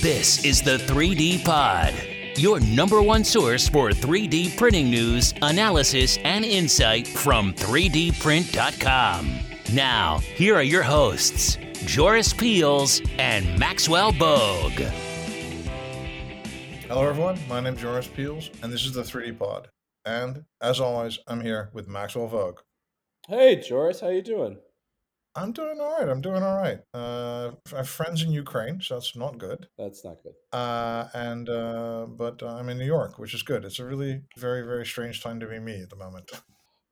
This is the 3D Pod, your number one source for 3D printing news, analysis, and insight from 3dprint.com. Now, here are your hosts, Joris Peels and Maxwell Bogue. Hello, everyone. My name is Joris Peels, and this is the 3D Pod. And as always, I'm here with Maxwell Bogue. Hey, Joris, how you doing? I'm doing all right. I'm doing all right. Uh, I have friends in Ukraine, so that's not good. That's not good. Uh, and uh, but uh, I'm in New York, which is good. It's a really very very strange time to be me at the moment.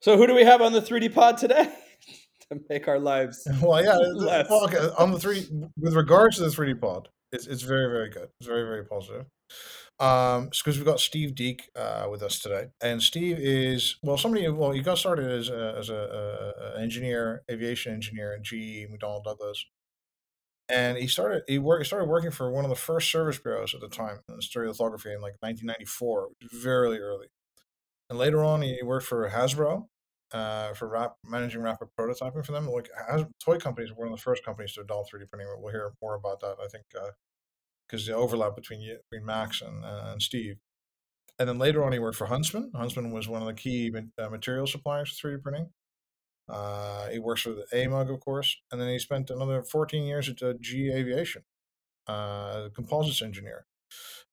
So, who do we have on the 3D pod today to make our lives? well, yeah. Less. Okay, on the three with regards to the 3D Pod, it's it's very very good. It's very very positive. Um, because we've got Steve Deek uh, with us today, and Steve is well somebody. Well, he got started as a as a, a, engineer, aviation engineer at GE McDonnell Douglas, and he started he worked he started working for one of the first service bureaus at the time in stereolithography in like 1994, which is very early. And later on, he worked for Hasbro uh, for rap, managing rapid prototyping for them. Like Has, toy companies were one of the first companies to adopt 3D printing. We'll hear more about that, I think, because the overlap between you, between Max and, uh, and Steve. And then later on, he worked for Huntsman. Huntsman was one of the key uh, material suppliers for 3D printing. Uh, he works for the AMUG, of course, and then he spent another 14 years at uh, GE Aviation, uh, composites engineer.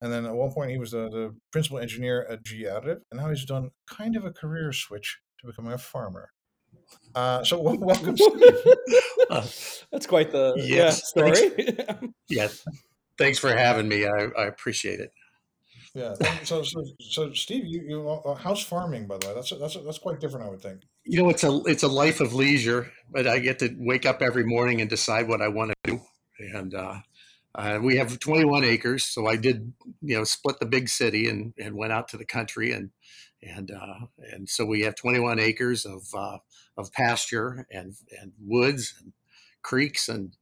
And then at one point, he was the, the principal engineer at GE Additive, and now he's done kind of a career switch to becoming a farmer. Uh, so wel- welcome, Steve. Uh, That's quite the yes, yeah, story. yeah, thanks for having me. I, I appreciate it. Yeah. So, so, so Steve, you, you uh, house farming, by the way, that's that's that's quite different, I would think. You know, it's a it's a life of leisure, but I get to wake up every morning and decide what I want to do. And uh, uh, we have 21 acres, so I did you know split the big city and and went out to the country and and uh, and so we have 21 acres of uh, of pasture and and woods and creeks and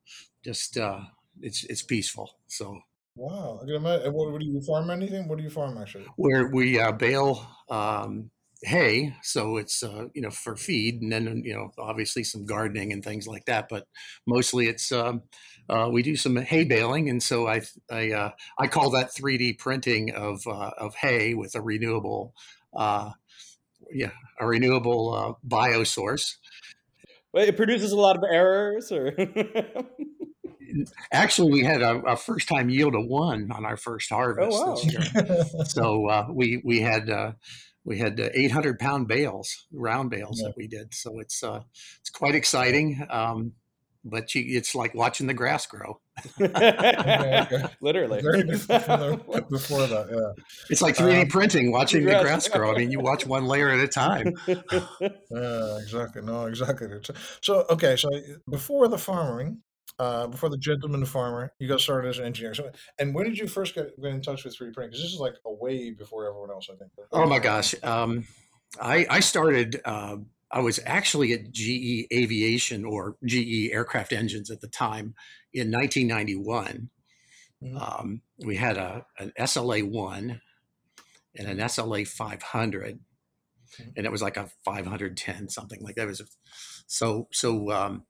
just uh, it's it's peaceful. So Wow. I can imagine. What, what do you farm? Anything? What do you farm actually? where we uh, bale um, hay, so it's uh, you know for feed, and then you know obviously some gardening and things like that. But mostly it's um, uh, we do some hay baling, and so I I uh, I call that 3D printing of uh, of hay with a renewable. Uh, yeah, a renewable uh, biosource. Wait, it produces a lot of errors, or Actually, we had a, a first time yield of one on our first harvest wow. this year. so uh, we we had uh, we had uh, 800 pound bales, round bales Yeah. that we did. So it's uh, it's quite exciting. Um, but you, it's like watching the grass grow. literally. Very different from the, before that. Yeah. It's like 3D Um, printing, watching the Grass. grass grow. I mean, you watch one layer at a time. Yeah. Exactly. No. Exactly. So- So okay. So before the farming, uh, before the gentleman farmer, you got started as an engineer. So, and when did you first get, get in touch with 3D printing? Because this is like a way before everyone else, I think. Oh my gosh. Um, I, I started, uh, I was actually at GE Aviation or GE Aircraft Engines at the time in 1991. Mhm. Um, we had a, an SLA 1 and an SLA 500, Mhm. and it was like a 510, something like that. It was so, so um,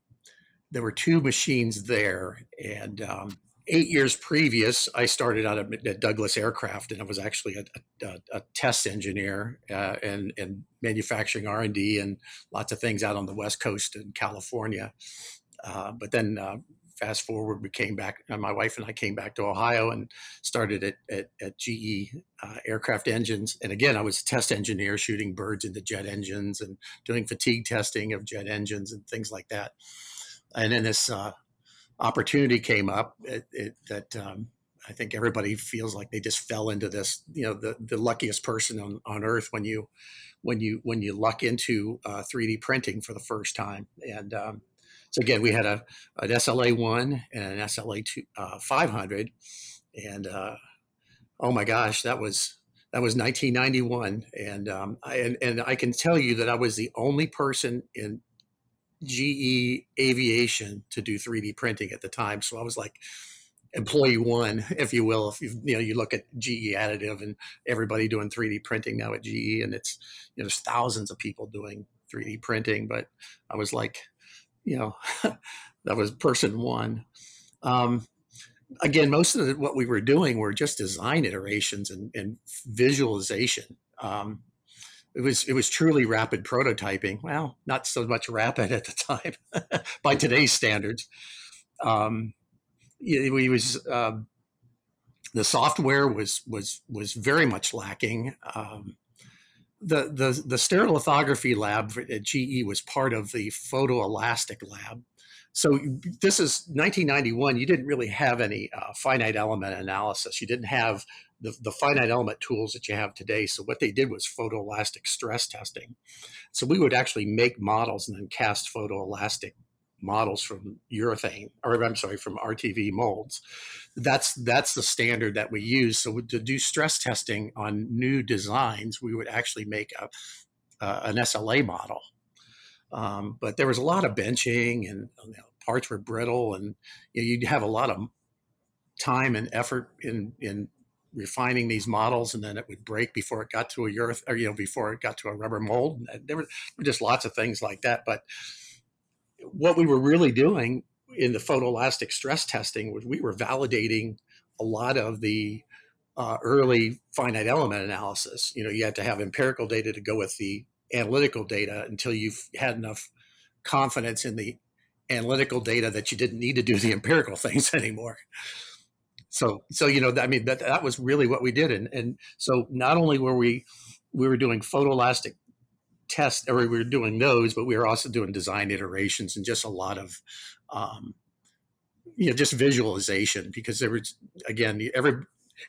there were two machines there. And um, eight years previous, I started out at, Douglas Aircraft, and I was actually a, a, a test engineer uh, and, and manufacturing R&D and lots of things out on the West Coast in California. Uh, but then uh, fast forward, we came back, uh, my wife and I came back to Ohio and started at, at, at GE uh, Aircraft Engines. And again, I was a test engineer shooting birds into jet engines and doing fatigue testing of jet engines and things like that. And then this uh, opportunity came up it, it, that um, I think everybody feels like they just fell into this, you know, the, the luckiest person on, on earth when you when you when you luck into uh, 3D printing for the first time. And um, so again, we had a an SLA one and an SLA two, uh, 500, and uh, oh my gosh, that was that was 1991, and um, I, and and I can tell you that I was the only person in GE Aviation to do 3D printing at the time. So I was like employee one, if you will. If you you know you look at GE Additive and everybody doing 3D printing now at GE, and it's you know there's thousands of people doing 3D printing, but I was like, you know, that was person one. Um, again, most of the, what we were doing were just design iterations and, and visualization. Um, it was it was truly rapid prototyping. Well, not so much rapid at the time by today's standards. Um, we was uh, the software was was was very much lacking. Um, the the the stereolithography lab at GE was part of the photoelastic lab. So this is 1991. You didn't really have any uh, finite element analysis. You didn't have the, the finite element tools that you have today. So what they did was photoelastic stress testing. So we would actually make models and then cast photoelastic models from urethane, or I'm sorry, from RTV molds. That's that's the standard that we use. So to do stress testing on new designs, we would actually make a uh, an SLA model. Um, but there was a lot of benching, and you know, parts were brittle, and you know, you'd have a lot of time and effort in in refining these models and then it would break before it got to a ureth or you know before it got to a rubber mold. There were, there were just lots of things like that but what we were really doing in the photoelastic stress testing was we were validating a lot of the uh, early finite element analysis. You know you had to have empirical data to go with the analytical data until you've had enough confidence in the analytical data that you didn't need to do the empirical things anymore. So so you know i mean that that was really what we did. And and so not only were we we were doing photoelastic tests or we were doing those but we were also doing design iterations and just a lot of um, you know just visualization because there was again every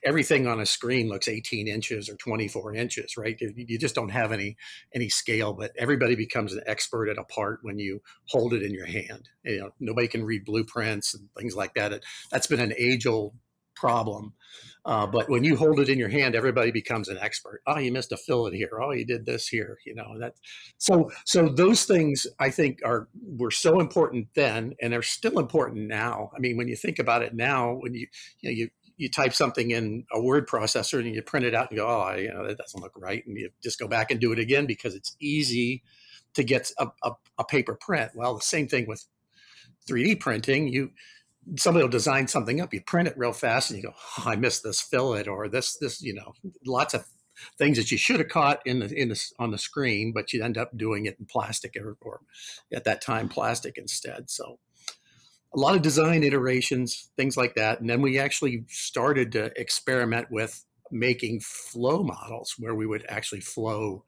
everything on a screen looks 18 inches or 24 inches right you just don't have any any scale but everybody becomes an expert at a part when you hold it in your hand you know nobody can read blueprints and things like that that's been an age old problem. Uh, but when you hold it in your hand, everybody becomes an expert. Oh, you missed a fillet here. Oh, you did this here. You know that. So, so those things I think are were so important then, and they're still important now. I mean, when you think about it now, when you you know, you you type something in a word processor and you print it out and go, oh, you know that doesn't look right, and you just go back and do it again because it's easy to get a, a, a paper print. Well, the same thing with 3D printing. You somebody will design something up, you print it real fast, and you go, oh, "I missed this fillet," or this, this, you know, lots of things that you should have caught in the in the on the screen, but you end up doing it in plastic or, or at that time plastic instead. So a lot of design iterations, things like that, and then we actually started to experiment with making flow models where we would actually flow,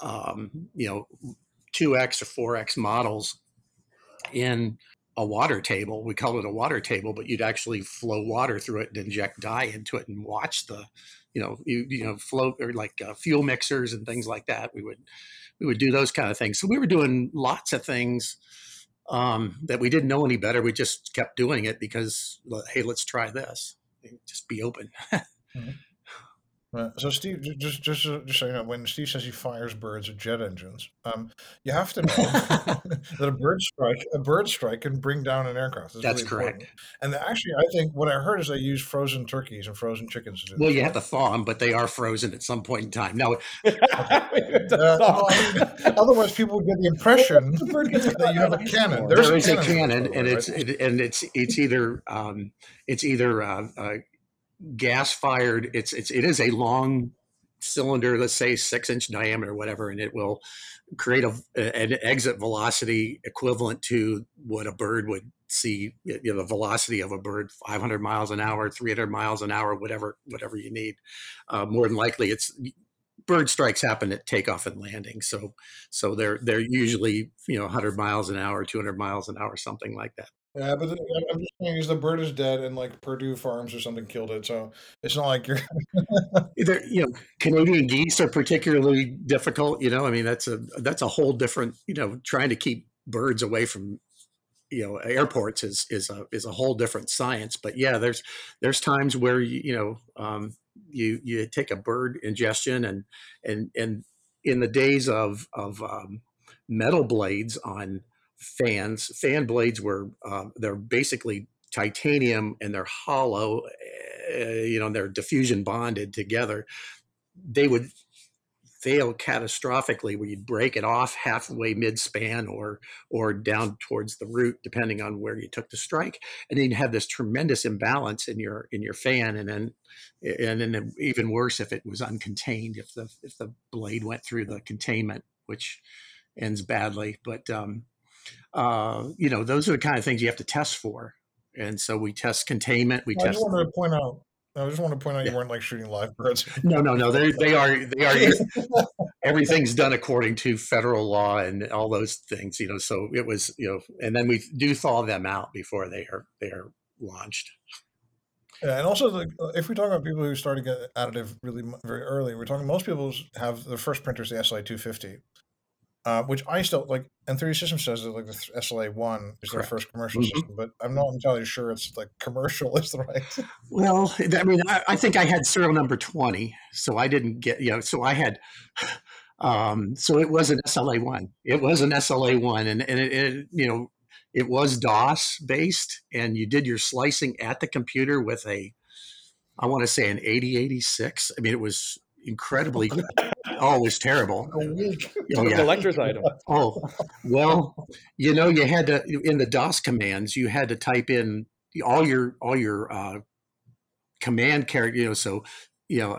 um, you know, two x or four x models in a water table. We call it a water table, but you'd actually flow water through it and inject dye into it and watch the, you know, you, you know, flow or like uh, fuel mixers and things like that. We would, we would do those kind of things. So we were doing lots of things um, that we didn't know any better. We just kept doing it because, hey, let's try this. Just be open. mm-hmm. Right. So Steve, just just just so you know, when Steve says he fires birds with jet engines, um, you have to know that a bird strike a bird strike can bring down an aircraft. It's That's really correct. Important. And actually, I think what I heard is they use frozen turkeys and frozen chickens. To do well, you have to thaw them, but they are frozen at some point in time. Now, uh, well, I mean, otherwise, people would get the impression that you have a cannon. There's there is a cannon, and right? it's it, and it's it's either um, it's either uh, uh, gas fired. It's it's it is a long cylinder, let's say six inch diameter, whatever, and it will create a, an exit velocity equivalent to what a bird would see, you know, the velocity of a bird, 500 miles an hour, 300 miles an hour, whatever, whatever you need. Uh, more than likely, it's bird strikes happen at takeoff and landing, so so they're they're usually you know 100 miles an hour, 200 miles an hour, something like that. Yeah, but I'm just saying is the bird is dead and like Purdue Farms or something killed it, so it's not like you're Either you know, Canadian geese are particularly difficult. You know, I mean that's a that's a whole different. You know, trying to keep birds away from you know airports is is a is a whole different science. But yeah, there's there's times where you, you know um, you you take a bird ingestion and and and in the days of of um, metal blades on fans. Fan blades were um, they're basically titanium and they're hollow. Uh, you know, they're diffusion bonded together. They would fail catastrophically where you'd break it off halfway mid-span or or down towards the root depending on where you took the strike and then you'd have this tremendous imbalance in your in your fan and then and then even worse if it was uncontained if the if the blade went through the containment which ends badly but um uh you know those are the kind of things you have to test for and so we test containment we I test just wanted to point out. I just want to point out Yeah. you weren't like shooting live birds. no no no they they are they are everything's done according to federal law and all those things you know so it was you know and then we do thaw them out before they are they are launched Yeah, and also like uh, if we talk about people who started to get additive really very early, we're talking most people have their first printers the SLA 250, uh, which I still like. And 3D Systems says that like the SLA one is their Correct. first commercial Mhm. system, but I'm not entirely sure it's like commercial is the right. well i mean i, I think i had serial number 20 so i didn't get you know so i had um so it was an sla1 it was an sla1 and and it, it you know it was dos based and you did your slicing at the computer with a i want to say an 8086 i mean it was incredibly oh it terrible A week. oh yeah Collector's item. Oh, well, you know, you had to in the DOS commands, you had to type in all your all your uh, command character. You know, so you know,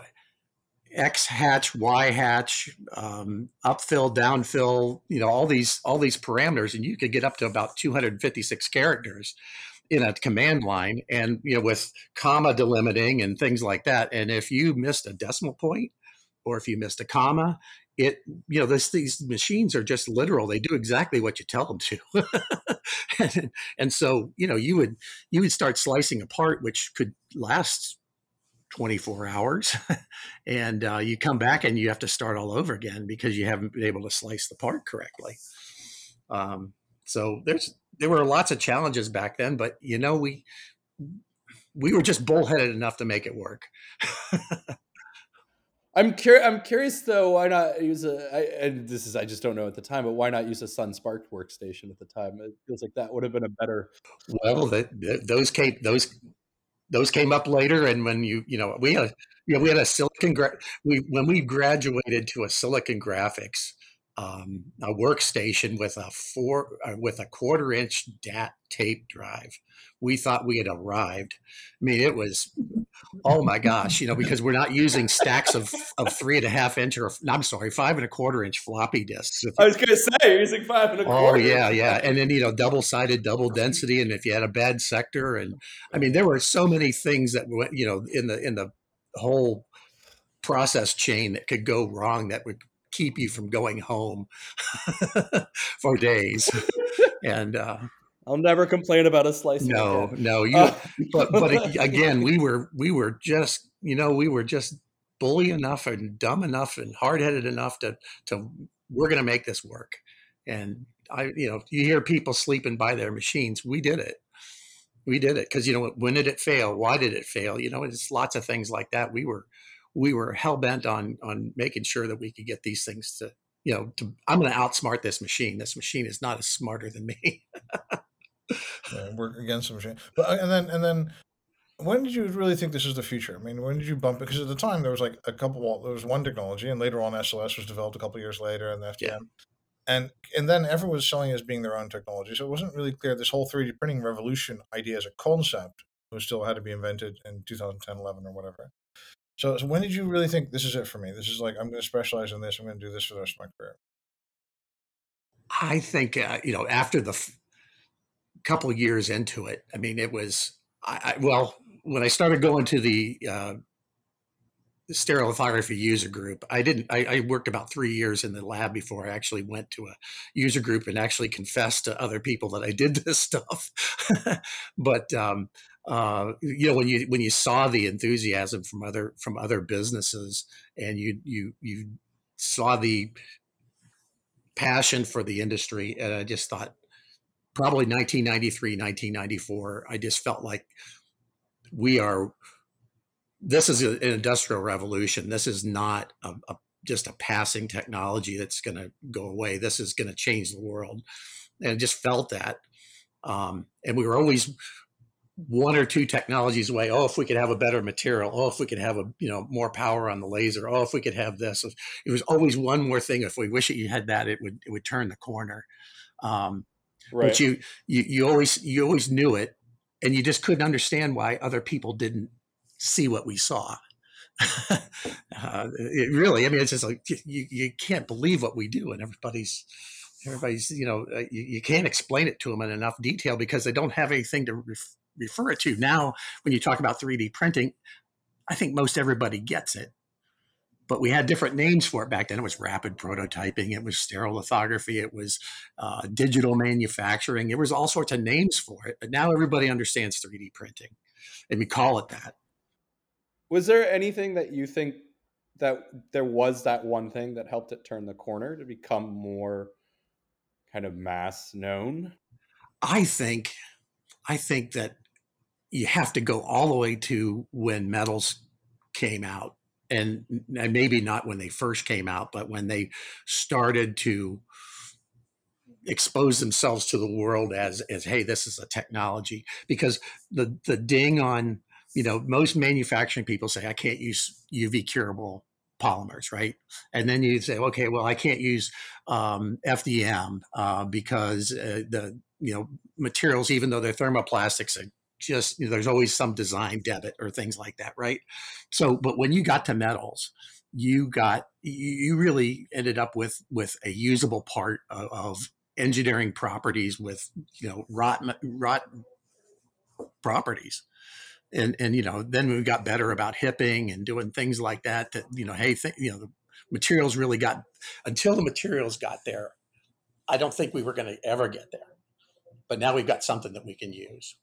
X hatch, Y hatch, um, upfill, downfill. You know, all these all these parameters, and you could get up to about 256 characters in a command line, and you know, with comma delimiting and things like that. And if you missed a decimal point, or if you missed a comma, it you know this these machines are just literal. They do exactly what you tell them to. And, and so you know you would you would start slicing apart which could last 24 hours. And uh, you come back and you have to start all over again because you haven't been able to slice the part correctly. Um, so there's there were lots of challenges back then but you know we we were just bullheaded enough to make it work I'm curious. I'm curious though. Why not use a? I, and this is I just don't know at the time, but why not use a Sun SPARC workstation at the time? It feels like that would have been a better. Well, that, that- those came those those came up later, and when you you know we had a, you know we had a silicon gra- we when we graduated to a silicon graphics um, a workstation with a four uh, with a quarter inch DAT tape drive. We thought we had arrived. I mean, it was oh my gosh, you know, because we're not using stacks of of three and a half inch or I'm sorry, five and a quarter inch floppy disks. I was gonna say you're using five and a quarter. Oh yeah, yeah, and then you know double sided, double density, and if you had a bad sector, and I mean there were so many things that went you know in the in the whole process chain that could go wrong that would keep you from going home for days, and uh, I'll never complain about a slice. no, no, you Uh, but but again we were we were just you know we were just bully enough and dumb enough and hard-headed enough to to we're going to make this work. And i you know you hear people sleeping by their machines we did it. We did it because you know when did it fail? Why did it fail? You know it's lots of things like that. We were we were hell-bent on on making sure that we could get these things to you know to i'm going to outsmart this machine this machine is not as smarter than me yeah, work against the machine. But uh, and then and then when did you really think this is the future? I mean, when did you bump it? Because at the time there was like a couple. There was one technology, and later on SLS was developed a couple years later, and the FDM. Yeah. And and then everyone was selling it as being their own technology, so it wasn't really clear. This whole 3D printing revolution idea as a concept was still had to be invented in 2010, 11, or whatever. So, so when did you really think this is it for me? This is like I'm going to specialize in this. I'm going to do this for the rest of my career. I think uh, you know after the f- couple years into it, I mean, it was I, I well when I started going to the uh, stereolithography user group. I didn't. I, I worked about three years in the lab before I actually went to a user group and actually confessed to other people that I did this stuff. but um, uh, you know, when you when you saw the enthusiasm from other from other businesses, and you you you saw the passion for the industry, and I just thought probably 1993, 1994. I just felt like we are this is an industrial revolution. This is not a, a, just a passing technology that's going to go away. This is going to change the world, and I just felt that. Um, and we were always one or two technologies away. Oh, if we could have a better material. Oh, if we could have a you know more power on the laser. Oh, if we could have this. It was always one more thing. If we wish it you had that, it would it would turn the corner. Um, right. But you, you you always you always knew it, and you just couldn't understand why other people didn't see what we saw. uh, it really, I mean, it's just like you, you can't believe what we do, and everybody's everybody's you know uh, you, you, can't explain it to them in enough detail because they don't have anything to ref- refer it to. Now, when you talk about 3D printing, I think most everybody gets it. But we had different names for it back then. It was rapid prototyping, it was stereolithography, it was uh, digital manufacturing. There was all sorts of names for it. But now everybody understands 3D printing, and we call it that. Was there anything that you think that there was that one thing that helped it turn the corner to become more kind of mass known? I think I think that you have to go all the way to when metals came out and, and maybe not when they first came out but when they started to expose themselves to the world as as hey this is a technology because the the ding on you know most manufacturing people say i can't use uv curable polymers, right? And then you say, okay, well, I can't use um, FDM uh, because uh, the you know materials, even though they're thermoplastics, just you know, there's always some design debit or things like that, right? So, but when you got to metals, you got you really ended up with with a usable part of, of engineering properties with you know wrought wrought properties. And and you know then we got better about hipping and doing things like that that you know hey th- you know the materials really got until the materials got there i don't think we were going to ever get there. But now we've got something that we can use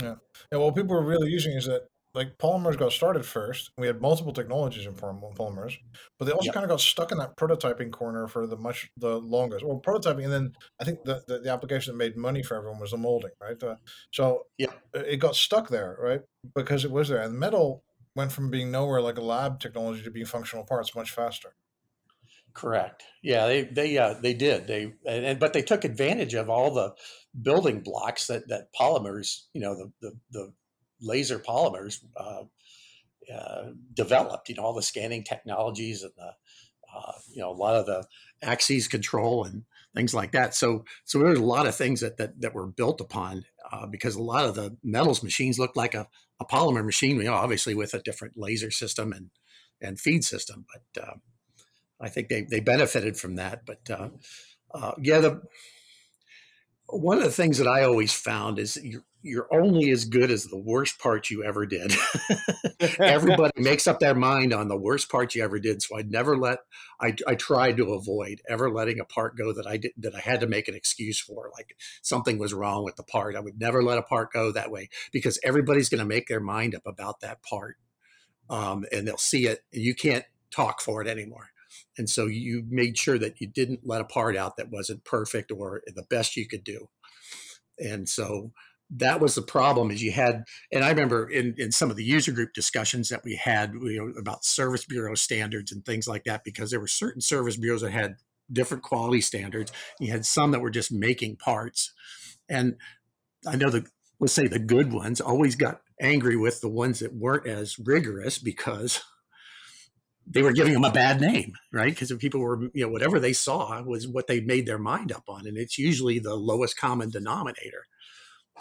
yeah yeah well people are really using is that like polymers got started first. We had multiple technologies in polymers, but they also yep. kind of got stuck in that prototyping corner for the much the longest. Well, prototyping, and then I think the, the, the application that made money for everyone was the molding, right? Uh, so yeah, it got stuck there, right? Because it was there, and metal went from being nowhere like a lab technology to being functional parts much faster. Correct. Yeah, they they uh, they did. They and but they took advantage of all the building blocks that that polymers, you know, the the, the laser polymers uh, uh, developed. You know, all the scanning technologies and the uh, you know a lot of the axes control and things like that. So so there's a lot of things that that, that were built upon uh, because a lot of the metals machines looked like a, a polymer machine. You know, obviously with a different laser system and and feed system, but uh, I think they they benefited from that. But uh, uh, yeah, the one of the things that I always found is you're, you're only as good as the worst part you ever did. Everybody makes up their mind on the worst part you ever did. So I never let, I, I tried to avoid ever letting a part go that I did, that I had to make an excuse for, like something was wrong with the part. I would never let a part go that way because everybody's going to make their mind up about that part. Um, and they'll see it and you can't talk for it anymore. And so you made sure that you didn't let a part out that wasn't perfect or the best you could do. And so that was the problem is you had, and I remember in, in some of the user group discussions that we had you uh, know, about service bureau standards and things like that, because there were certain service bureaus that had different quality standards. You had some that were just making parts. And I know the, let's say the good ones always got angry with the ones that weren't as rigorous because they were giving them a bad name, right? Because if people were, you know, whatever they saw was what they made their mind up on, and it's usually the lowest common denominator.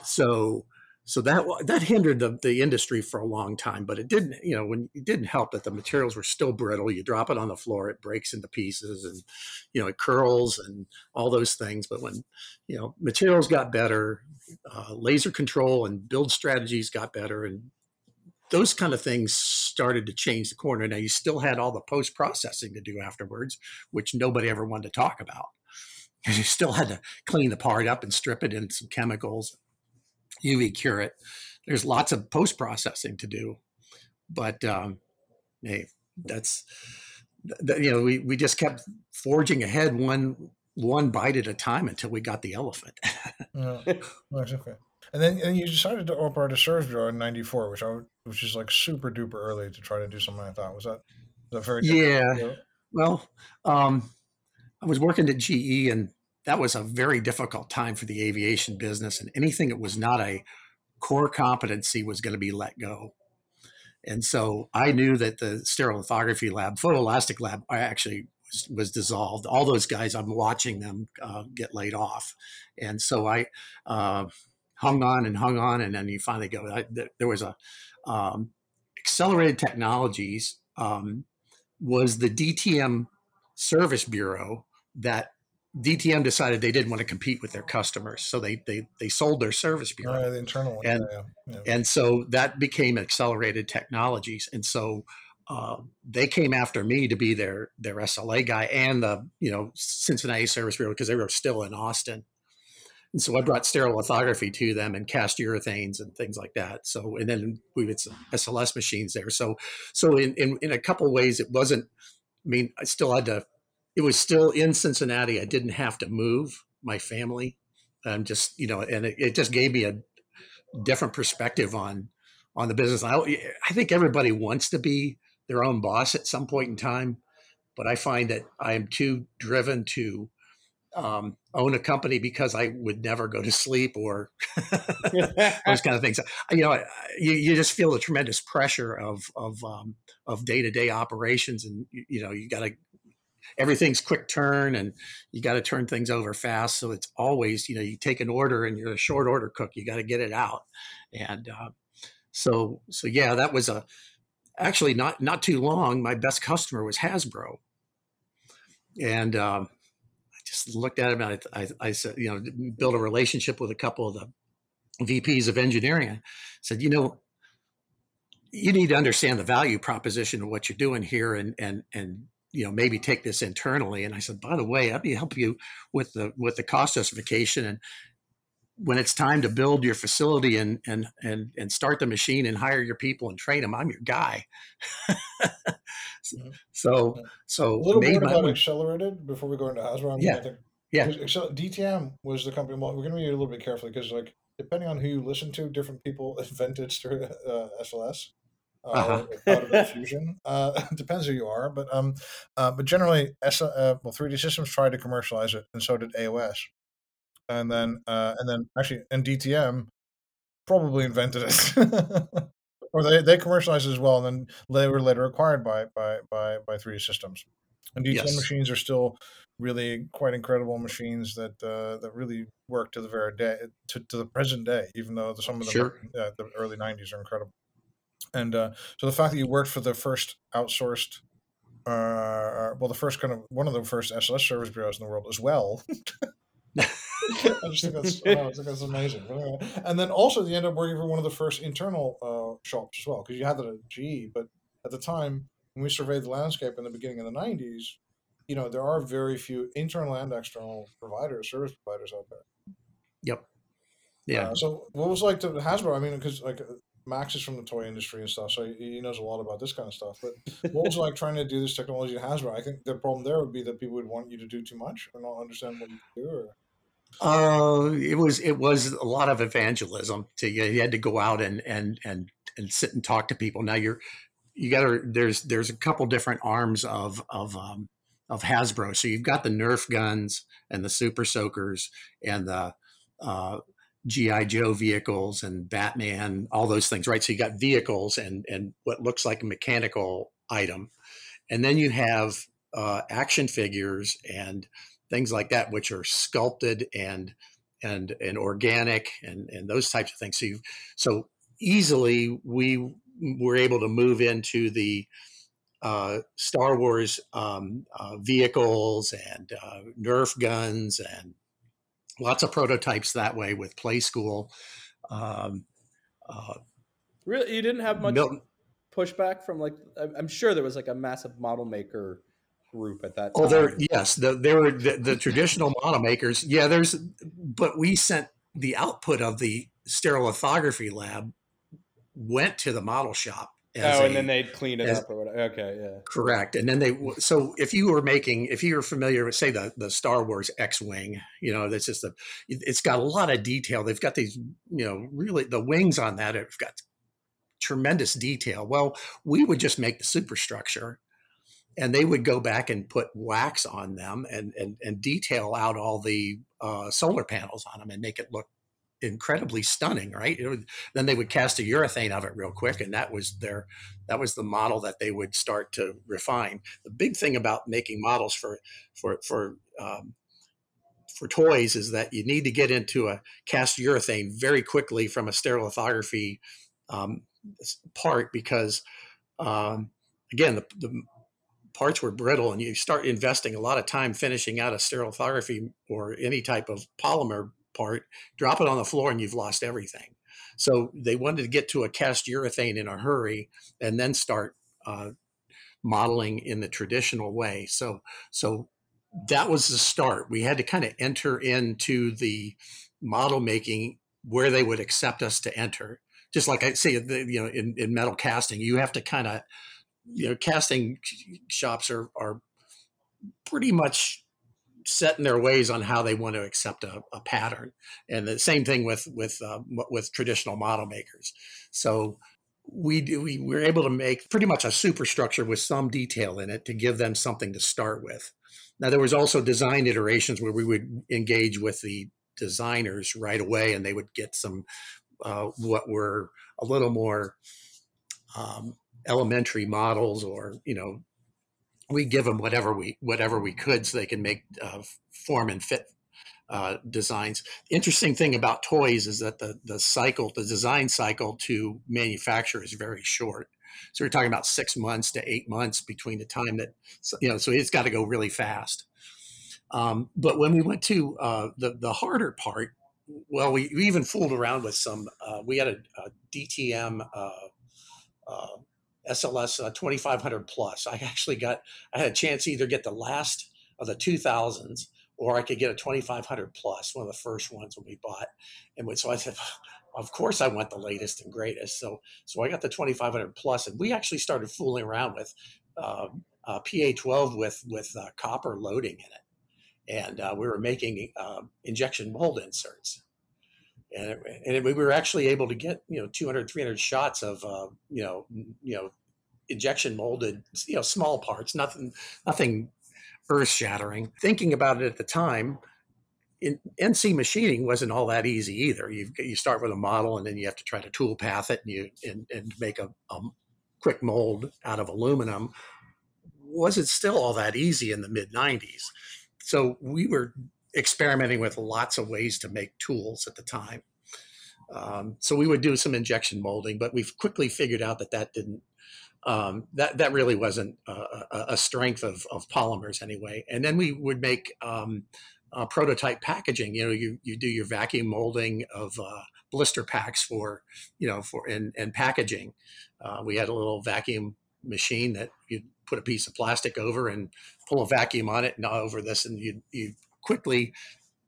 So, so that that hindered the, the industry for a long time. But it didn't, you know, when it didn't help that the materials were still brittle. You drop it on the floor, it breaks into pieces, and you know, it curls and all those things. But when you know materials got better, uh, laser control and build strategies got better, and those kind of things started to change the corner. Now you still had all the post processing to do afterwards, which nobody ever wanted to talk about. Because you still had to clean the part up and strip it in some chemicals, UV cure it. There's lots of post processing to do, but um, hey, that's you know we we just kept forging ahead one one bite at a time until we got the elephant. yeah, okay. And then and you decided to operate a service bureau in '94, which I which is like super duper early to try to do something I thought Was that was that very yeah? Well, um, I was working at GE, and that was a very difficult time for the aviation business. And anything that was not a core competency was going to be let go. And so I knew that the stereolithography lab, photoelastic lab, I actually was, was dissolved. All those guys, I'm watching them uh, get laid off. And so I uh, hung on and hung on. And then you finally go, I, there was a um, accelerated technologies um, was the DTM service bureau that DTM decided they didn't want to compete with their customers, so they they they sold their service bureau, Oh, the internal one. and yeah, yeah, yeah. and so that became accelerated technologies, and so uh, they came after me to be their their SLA guy and the you know Cincinnati service bureau because they were still in Austin, and so I brought stereolithography to them and cast urethanes and things like that. So and then we had some SLS machines there. So so in in, in a couple ways it wasn't. I mean, I still had to it was still in Cincinnati. I didn't have to move my family. I'm just, you know, and it, it just gave me a different perspective on on the business. I, I think everybody wants to be their own boss at some point in time, but I find that I am too driven to um, own a company because I would never go to sleep or those kind of things. You know, you, you just feel the tremendous pressure of of um, of day to day operations, and you, you know, you got to everything's quick turn and you got to turn things over fast. So it's always, you know, you take an order and you're a short order cook, you got to get it out. And uh, so, so yeah, that was a, actually not, not too long. My best customer was Hasbro. And um, just looked at him and I, I, I said, you know, build a relationship with a couple of the VPs of engineering. I said, you know, you need to understand the value proposition of what you're doing here and, and, and you know maybe take this internally and i said by the way let me help you with the with the cost justification and when it's time to build your facility and and and and start the machine and hire your people and train them i'm your guy so so a little word about accelerated before we go into Hasbro. Yeah. I think, Yeah. DTM was the company. Well, we're going to be a little bit careful because, like, depending on who you listen to, different people invented uh, SLS. Uh, Uh-huh. or out of that fusion. Uh, depends who you are, but um, uh, but generally, S- uh, well, 3D Systems tried to commercialize it, and so did EOS, and then uh, and then actually, and DTM probably invented it, or they, they commercialized it as well, and then they were later acquired by by by by 3D Systems. And DTM Yes. machines are still really quite incredible machines that uh, that really work to the very day to, to the present day, even though some of them Sure. uh, the early '90s are incredible. And uh, so the fact that you worked for the first outsourced, uh, well, the first kind of one of the first SLS service bureaus in the world as well. I just think that's, I think that's amazing. Anyway, And then also you end up working for one of the first internal uh, shops as well, because you had that at GE. But at the time, when we surveyed the landscape in the beginning of the 90s, you know, there are very few internal and external providers, service providers out there. yep yeah Uh, so what was like to Hasbro? I mean, because like uh, Max is from the toy industry and stuff, so he, he knows a lot about this kind of stuff. But what was like trying to do this technology at Hasbro? I think the problem there would be that people would want you to do too much or not understand what you do. Or... Uh, it was it was a lot of evangelism. You, you had to go out and and and and sit and talk to people. Now you're you got to there's there's a couple different arms of of um, of Hasbro. So you've got the Nerf guns and the Super Soakers and the uh, GI Joe vehicles and Batman, all those things, right? So you got vehicles and and what looks like a mechanical item, and then you have uh, action figures and things like that, which are sculpted and and and organic and and those types of things. So you so easily we were able to move into the uh, Star Wars um, uh, vehicles and uh, Nerf guns and lots of prototypes that way with Playskool. Um, uh, Really, you didn't have much Milton, pushback from like I'm I'm sure there was like a massive model maker group at that time. Oh, there, yes, the, there were the, the traditional model makers. Yeah, there's, but we sent the output of the stereolithography lab went to the model shop. as oh, and a- then they'd clean it as- up or whatever. Okay, yeah. Correct. And then they, so if you were making, if you were familiar with, say, the, the Star Wars X Wing, you know, that's just a, it- it's got a lot of detail. They've got these, you know, really, the wings on that have got tremendous detail. Well, we would just make the superstructure and they would go back and put wax on them and, and, and detail out all the uh, solar panels on them and make it look incredibly stunning, right? Would, then they would cast a urethane of it real quick, and that was their that was the model that they would start to refine. The big thing about making models for for for um, for toys is that you need to get into a cast urethane very quickly from a stereolithography um, part because um, again the, the parts were brittle and you start investing a lot of time finishing out a stereolithography or any type of polymer part, drop it on the floor, and you've lost everything. So they wanted to get to a cast urethane in a hurry and then start uh, modeling in the traditional way. So so that was the start. We had to kind of enter into the model making where they would accept us to enter. Just like I say, you know, in, in metal casting, you have to kind of, you know, casting shops are are pretty much set in their ways on how they want to accept a, a pattern. And the same thing with with uh, with traditional model makers. So we do, we were able to make pretty much a superstructure with some detail in it to give them something to start with. Now there was also design iterations where we would engage with the designers right away, and they would get some uh, what were a little more um, elementary models or you know we give them whatever we whatever we could so they can make uh, form and fit uh, designs. Interesting thing about toys is that the the cycle, the design cycle to manufacture is very short. So we're talking about six months to eight months between the time that you know. So it's got to go really fast. Um, but when we went to uh, the the harder part, well, we, we even fooled around with some. Uh, we had a, a DTM uh, uh SLS uh, 2500 plus. I actually got, I had a chance to either get the last of the 2000s or I could get a 2500 plus, one of the first ones when we bought. And so I said, of course I want the latest and greatest. So, so I got the 2500 plus and we actually started fooling around with uh, uh, PA12 with, with uh, copper loading in it. And uh, we were making um, injection mold inserts and, and we were actually able to get you know 200 300 shots of uh, you know you know injection molded you know small parts nothing nothing earth shattering thinking about it at the time in NC machining wasn't all that easy either. You you start with a model and then you have to try to tool path it and you and, and make a, a quick mold out of aluminum. Was it still all that easy in the mid 90s. So we were experimenting with lots of ways to make tools at the time. Um, so we would do some injection molding, but we've quickly figured out that that didn't um, that that really wasn't a, a strength of, of, polymers anyway. And then we would make um, uh, prototype packaging. You know, you you do your vacuum molding of uh, blister packs for you know for and and packaging. Uh, we had a little vacuum machine that you put a piece of plastic over and pull a vacuum on it and over this, and you you quickly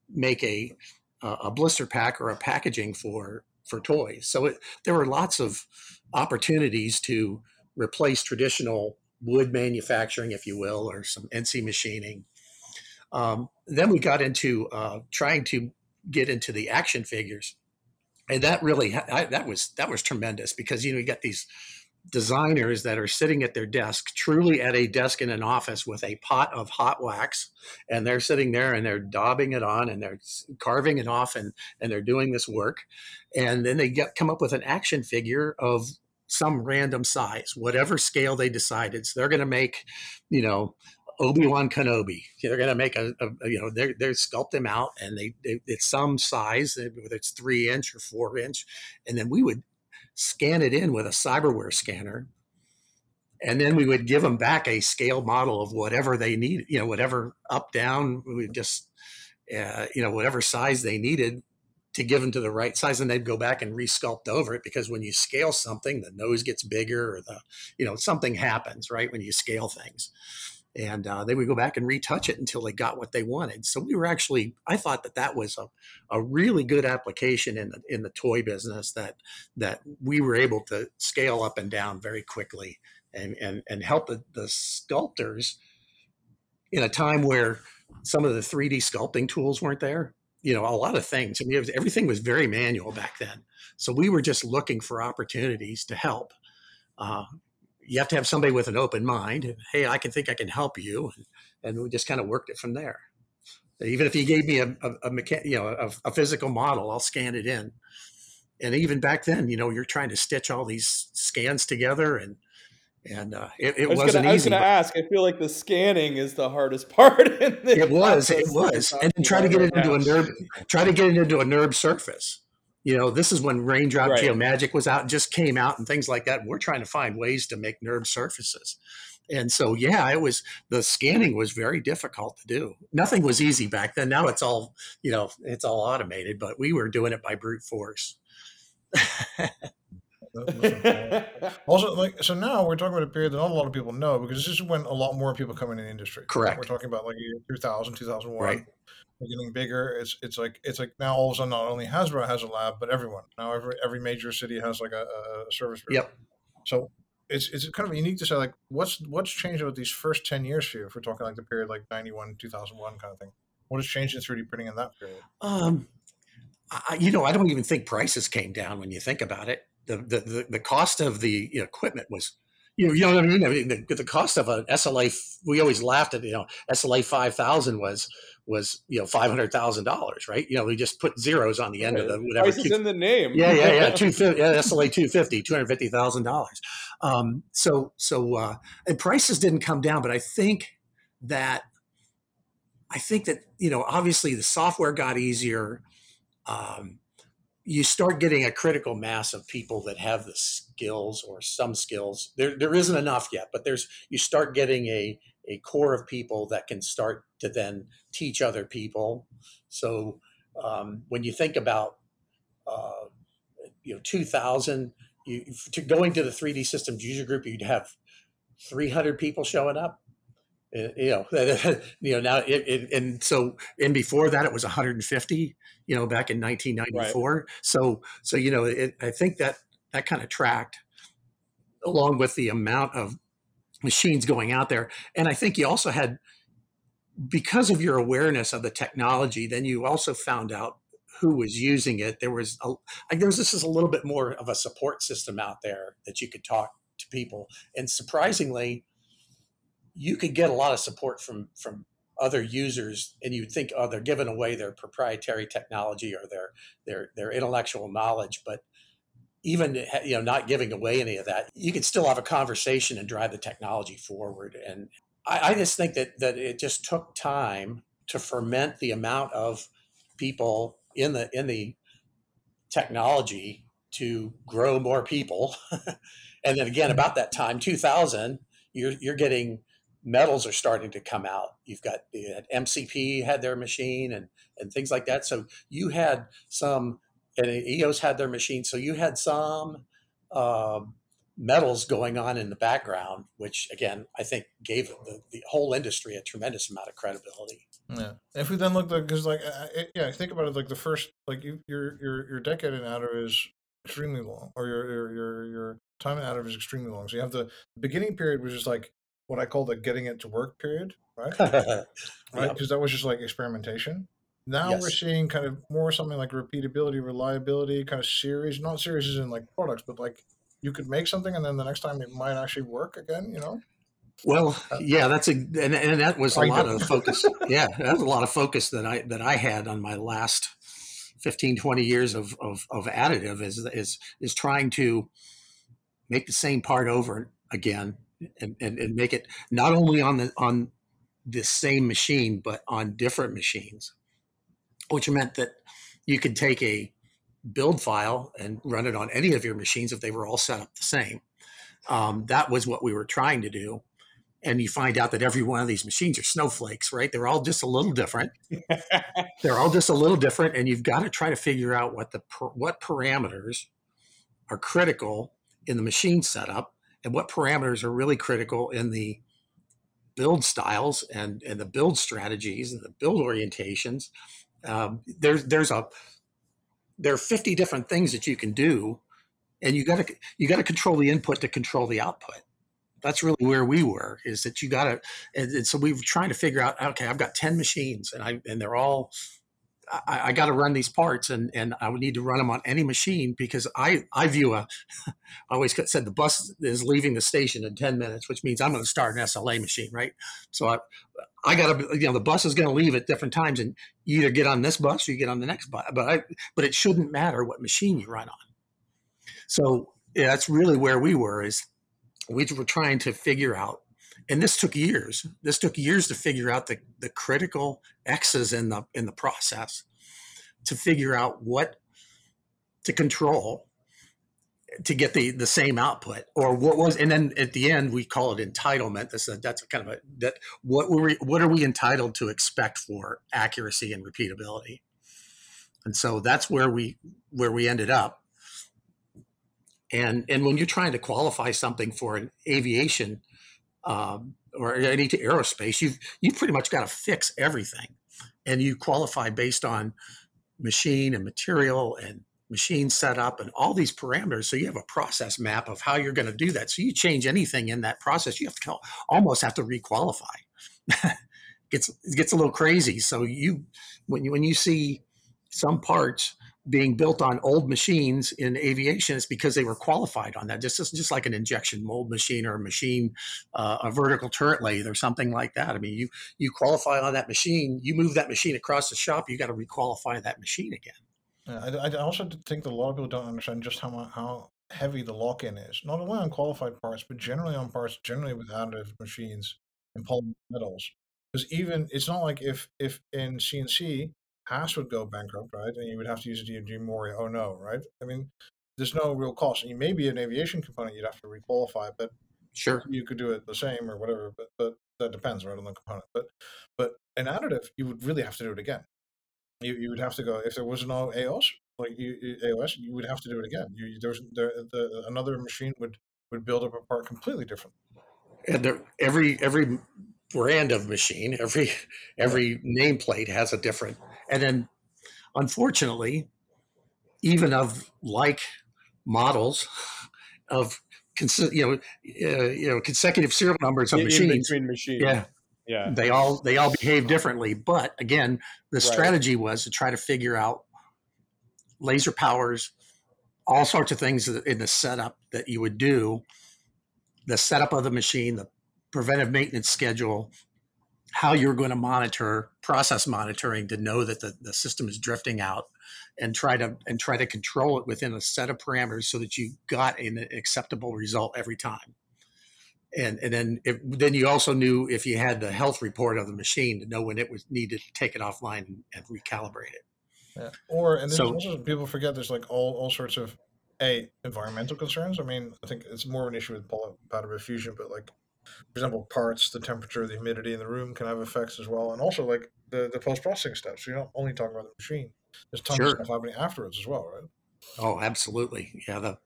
make a a blister pack or a packaging for for toys. So it, there were lots of opportunities to replace traditional wood manufacturing, if you will, or some NC machining. Um, then we got into uh, trying to get into the action figures, and that really I, that was that was tremendous because you know you got these designers that are sitting at their desk, truly at a desk in an office with a pot of hot wax, and they're sitting there and they're daubing it on and they're carving it off and and they're doing this work, and then they get come up with an action figure of some random size, whatever scale they decided. So they're going to make, you know, Obi Wan Kenobi. They're going to make a, a, you know, they're they sculpt them out, and they, they it's some size, whether it's three inch or four inch, and then we would scan it in with a cyberware scanner and then we would give them back a scale model of whatever they need you know whatever up down we just uh, you know whatever size they needed to give them to the right size and they'd go back and resculpt over it because when you scale something the nose gets bigger or the you know something happens right when you scale things and uh, they would go back and retouch it until they got what they wanted. So we were actually, I thought that that was a, a really good application in the in the toy business that that we were able to scale up and down very quickly and and and help the, the sculptors in a time where some of the 3D sculpting tools weren't there. You know, a lot of things. I mean, was, everything was very manual back then. So we were just looking for opportunities to help. Uh, you have to have somebody with an open mind. Hey, I can think I can help you, and, we just kind of worked it from there. Even if he gave me a, a, a mecha- you know a, a physical model, I'll scan it in. And even back then, you know, you're trying to stitch all these scans together, and and uh, it, it I was wasn't gonna, I was gonna ask. I feel like the scanning is the hardest part. In this It was, it process you're was, and then try to get it into a NURB. Try to get it into a NURB surface. You know, this is when Raindrop Right. Geomagic was out, just came out, and things like that. We're trying to find ways to make NURB surfaces, and so yeah, it was the scanning was very difficult to do. Nothing was easy back then. Now it's all you know, it's all automated, but we were doing it by brute force. That- that's what- Also, like so now we're talking about a period that not a lot of people know because this is when a lot more people come in the industry. Correct. We're talking about like year 2000, 2001. Right. Getting bigger. It's it's like it's like now all of a sudden not only Hasbro has a lab, but everyone now every every major city has like a, a service. bureau. Yep. So it's it's kind of unique to say like what's what's changed about these first ten years for you? If we're talking like the period like ninety one, two thousand one kind of thing. What has changed in three D printing in that period? Um, I, you know, I don't even think prices came down when you think about it. The the the, the cost of the you know, equipment was, you know, you know what I mean. I mean, the, the cost of an SLA, we always laughed at, you know, SLA five thousand was was you know five hundred thousand dollars, right? You know, we just put zeros on the end of the whatever. Price is in the name. Yeah, yeah, yeah. Two fifty, yeah, SLA two fifty, two hundred fifty thousand dollars. Um, so, so, uh, and prices didn't come down, but I think that, I think that you know, obviously the software got easier. Um, you start getting a critical mass of people that have the skills or some skills. There, there isn't enough yet, but there's you start getting a a core of people that can start to then teach other people. So um, when you think about uh, you know 2000 you to going to the 3d systems user group you'd have 300 people showing up. Uh, you know you know now it, it and so and before that it was 150 you know back in 1994 so so you know it, i think that that kind of tracked along with the amount of machines going out there. And i think you also had because of your awareness of the technology then you also found out who was using it. There was a like there was this is a little bit more of a support system out there that you could talk to people. And surprisingly you could get a lot of support from from other users and you'd think oh they're giving away their proprietary technology or their their their intellectual knowledge. But even you know not giving away any of that you can still have a conversation and drive the technology forward. And i, I just think that that it just took time to ferment the amount of people in the in the technology to grow more people. And then again about that time 2000 you're you're getting metals are starting to come out. You've got you had mcp had their machine and and things like that. So you had some and eos had their machine so you had some um, metals going on in the background which again i think gave the, the whole industry a tremendous amount of credibility Yeah. If we then look like because like it, yeah, think about it like the first like you, your your your decade in adder is extremely long, or your your your your time in adder is extremely long. So you have the beginning period, which is like what I call the getting it to work period, right? right? Because that was just like experimentation. Now we're seeing kind of more something like repeatability, reliability, kind of series. Not series as in like products, but like you could make something and then the next time it might actually work again. You know? Well, uh, yeah, that's a and, and that was a I lot know. of focus. Yeah, that was a lot of focus that I that I had on my last 15, 20 years of of, of additive is is is trying to make the same part over again and, and, and make it not only on the on the same machine but on different machines, which meant that you could take a build file and run it on any of your machines if they were all set up the same. Um, that was what we were trying to do and you find out that every one of these machines are snowflakes, right? They're all just a little different. They're all just a little different, and you've got to try to figure out what the what parameters are critical in the machine setup, and what parameters are really critical in the build styles and and the build strategies and the build orientations. Um, there's there's a there are 50 different things that you can do, and you got to you got to control the input to control the output. That's really where we were is that you got to and, and so we were trying to figure out okay i've got 10 machines and i and they're all I, I got to run these parts and, and I would need to run them on any machine because I, I view a, I always said the bus is leaving the station in 10 minutes, which means I'm going to start an SLA machine, right? So I, I got to, you know, the bus is going to leave at different times and you either get on this bus or you get on the next bus, but I, but it shouldn't matter what machine you run on. So yeah, that's really where we were is we were trying to figure out and this took years. This took years to figure out the, the critical X's in the in the process to figure out what to control to get the the same output or what was and then at the end we call it entitlement. That's a, that's kind of a that what were we, what are we entitled to expect for accuracy and repeatability? And so that's where we where we ended up. And and when you're trying to qualify something for an aviation um, or any to aerospace, you've you've pretty much got to fix everything, and you qualify based on machine and material and machine setup and all these parameters. So you have a process map of how you're going to do that. So you change anything in that process, you have to almost have to requalify. gets it gets a little crazy. So you when you when you see some parts being built on old machines in aviation is because they were qualified on that. Just just like an injection mold machine or a machine, uh, a vertical turret lathe or something like that. I mean, you you qualify on that machine, you move that machine across the shop, you got to requalify that machine again. Yeah, I, I also think that a lot of people don't understand just how how heavy the lock-in is. Not only on qualified parts, but generally on parts, generally with additive machines and polymer metals. Because even it's not like if if in CNC Haas would go bankrupt, right? And you would have to use a DMG Mori. Oh no, right? I mean, there's no real cost. And you may be an aviation component, you'd have to requalify, but sure, you could do it the same or whatever. But but that depends, right, on the component. But but an additive, you would really have to do it again. You you would have to go if there was no EOS, like you, EOS, you would have to do it again. You there's there the another machine would would build up a part completely different. And there, every every brand of machine, every every nameplate has a different and then, unfortunately, even of like models of you know uh, you know consecutive serial numbers of in machines, machines, yeah, yeah, they all they all behave differently. But again, the right. strategy was to try to figure out laser powers, all sorts of things in the setup that you would do, the setup of the machine, the preventive maintenance schedule, how you're going to monitor process monitoring to know that the, the system is drifting out and try to and try to control it within a set of parameters so that you got an acceptable result every time and and then if, then you also knew if you had the health report of the machine to know when it was needed to take it offline and, and recalibrate it yeah. or and so, also people forget there's like all all sorts of a environmental concerns i mean i think it's more of an issue with powder fusion but like for example, parts, the temperature, the humidity in the room can have effects as well, and also like the, the post processing steps. So you're not only talking about the machine. There's tons sure. of stuff happening afterwards as well, right? Oh, absolutely. Yeah, the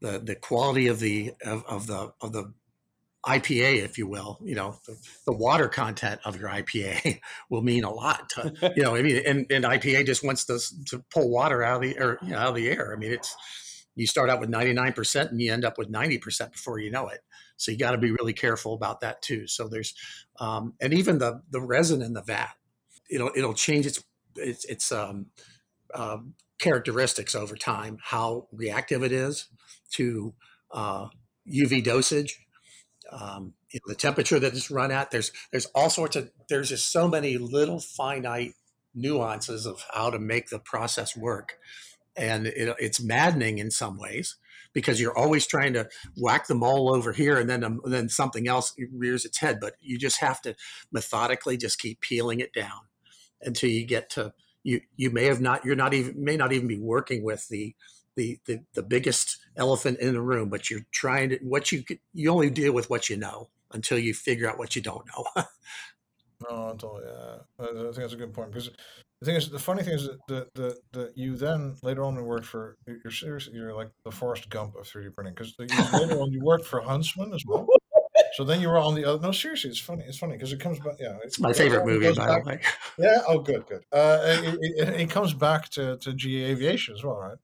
the the quality of the of, of the of the IPA, if you will, you know, the, the, water content of your IPA will mean a lot. To, you know, I mean, and, and IPA just wants to, to pull water out of the air, you know, out of the air. I mean, it's you start out with 99% and you end up with 90% before you know it. So you got to be really careful about that too. So there's, um, and even the the resin in the vat, it'll it'll change its its its um, um, characteristics over time, how reactive it is to uh, UV dosage, um, you know, the temperature that it's run at. There's there's all sorts of there's just so many little finite nuances of how to make the process work, and it, it's maddening in some ways because you're always trying to whack the mole over here and then um, then something else rears its head. But you just have to methodically just keep peeling it down until you get to you you may have not you're not even may not even be working with the the the, the biggest elephant in the room but you're trying to what you you only deal with what you know until you figure out what you don't know. No until yeah. I think that's a good point because the thing is, the funny thing is that the, the, the you then later on you worked for you're serious you're like the Forrest Gump of 3D printing because later on you worked for Huntsman as well. So then you were on the other. No, seriously, it's funny. It's funny because it comes back. Yeah, it's, it's my favorite movie, by the way. Yeah. Oh, good, good. Uh, it, it, it, comes back to to GE Aviation as well, right?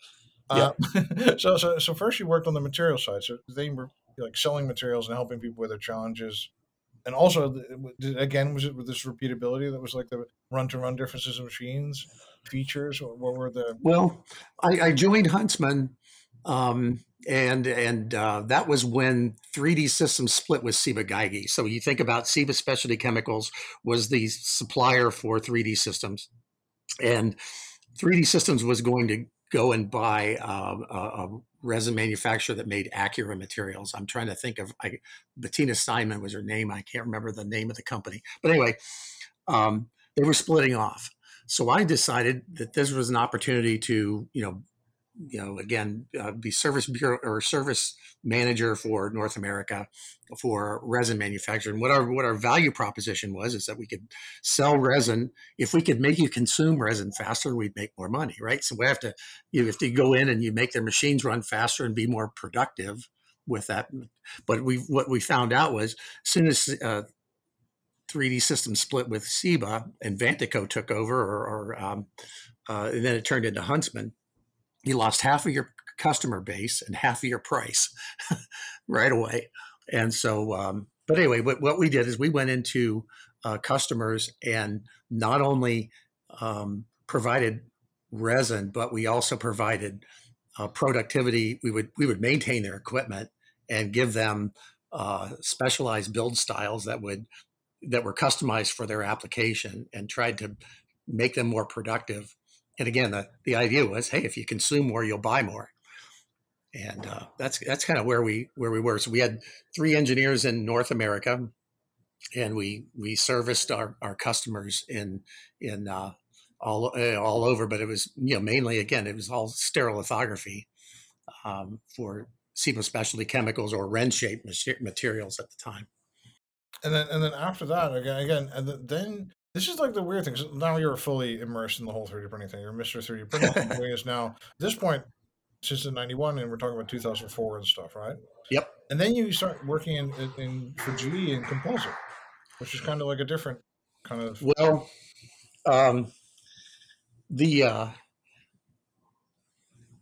Uh, yeah. so so so first you worked on the material side. So they were like selling materials and helping people with their challenges and also again was it with this repeatability that was like the run to run differences of machines features or what were the Well, I, I joined Huntsman, um, and and uh, that was when 3D Systems split with Ciba Geigy. So you think about Ciba Specialty Chemicals was the supplier for 3D Systems, and 3D Systems was going to go and buy a, a resin manufacturer that made Accura materials. I'm trying to think of I, Bettina Simon was her name. I can't remember the name of the company, but anyway, um, they were splitting off. So I decided that this was an opportunity to, you know, you know, again, uh, be service bureau or service manager for North America for resin manufacturing. What our what our value proposition was is that we could sell resin. If we could make you consume resin faster, we'd make more money, right? So we have to, you have to go in and you make their machines run faster and be more productive with that. But we what we found out was as soon as uh, 3D Systems split with Ciba and Vantico took over, or, or um, uh, and then it turned into Huntsman. You lost half of your customer base and half of your price right away. And so, um, but anyway, what, what we did is we went into uh, customers and not only um, provided resin, but we also provided uh, productivity. We would we would maintain their equipment and give them uh, specialized build styles that would that were customized for their application and tried to make them more productive. And again, the, the idea was, hey, if you consume more, you'll buy more. And uh, that's that's kind of where we where we were. So we had three engineers in North America, and we we serviced our, our customers in in uh, all uh, all over. But it was you know mainly again it was all stereolithography um, for Ciba Specialty Chemicals or RenShape materials at the time and then and then after that again again and then this is like the weird thing now you're fully immersed in the whole 3d printing thing. You're mr 3d printing this now. At this point since in 91 and we're talking about 2004 and stuff right? Yep. and then you start working in, in, in for ge in composite which is kind of like a different kind of Well, um, the uh,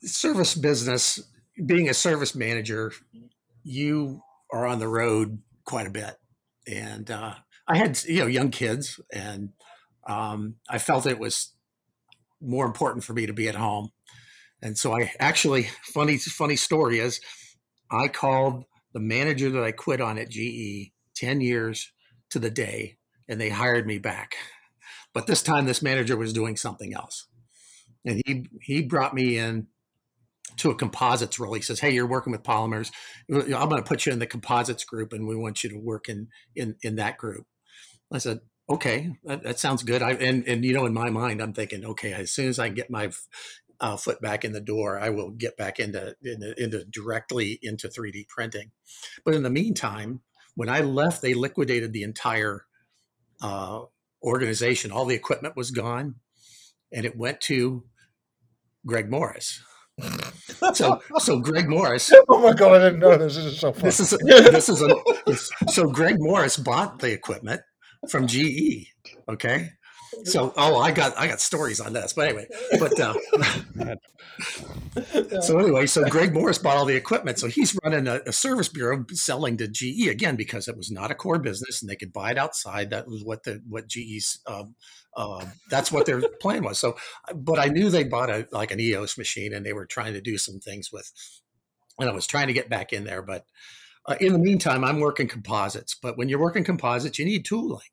service business, being a service manager, you are on the road quite a bit, and uh, I had you know young kids, and um, I felt it was more important for me to be at home, and so I actually funny funny story is I called the manager that I quit on at GE ten years to the day, and they hired me back. But this time, this manager was doing something else, and he he brought me in to a composites role. He says, "Hey, you're working with polymers. I'm going to put you in the composites group, and we want you to work in in in that group." I said, "Okay, that, that sounds good." I and and you know, in my mind, I'm thinking, okay, as soon as I get my uh, foot back in the door, I will get back into, into into directly into 3D printing. But in the meantime, when I left, they liquidated the entire uh, organization. All the equipment was gone, and it went to Greg Morris. So, so Greg Morris. oh my god i didn't know this, this is so funny. This is this is a so Greg Morris bought the equipment from GE. Okay, so oh, I got I got stories on this, but anyway, but uh, so anyway, so Greg Morris bought all the equipment, so he's running a, a service bureau selling to GE again because it was not a core business and they could buy it outside. That was what the what GE's um, uh, that's what their plan was. So, but I knew they bought a like an EOS machine and they were trying to do some things with, and I was trying to get back in there, but. Uh, in the meantime, I'm working composites. But when you're working composites, you need tooling.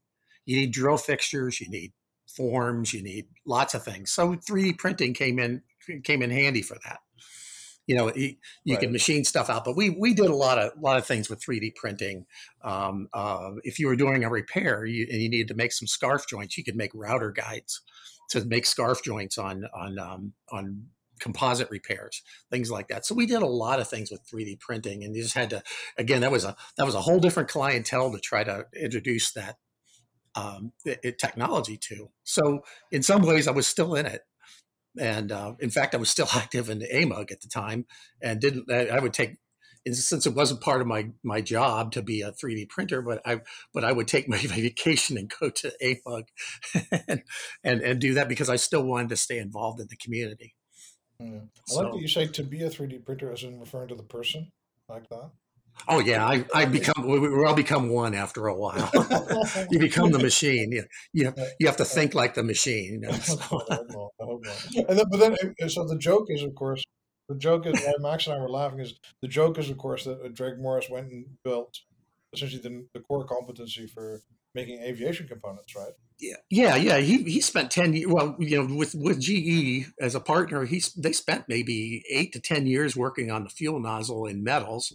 You need drill fixtures. You need forms. You need lots of things. So 3D printing came in came in handy for that. You know, you, you can machine stuff out, but we we did a lot of lot of things with 3D printing. Um, uh, if you were doing a repair you, and you needed to make some scarf joints, you could make router guides to make scarf joints on on um, on composite repairs, things like that. So we did a lot of things with 3D printing, and you just had to again that was a that was a whole different clientele to try to introduce that um, it, it- technology to. So in some ways, I was still in it, and uh, in fact, I was still active in AMUG at the time, and didn't. I, would take. Since it wasn't part of my my job to be a 3D printer, but I but I would take my vacation and go to AMUG and, and and do that because I still wanted to stay involved in the community. Mm. i like So- that you say to be a 3d printer as in referring to the person like that Oh yeah, I, I become we, we all become one after a while. you become the machine. You, you you have to think like the machine. You know, so. I hope not, I hope not. And then, but then, so the joke is, of course, the joke is why Max and I were laughing is the joke is, of course, that uh, Greg Morris went and built essentially the, the core competency for making aviation components, right? Yeah, yeah, yeah. He he spent ten years. Well, you know, with with GE as a partner, he they spent maybe eight to ten years working on the fuel nozzle in metals.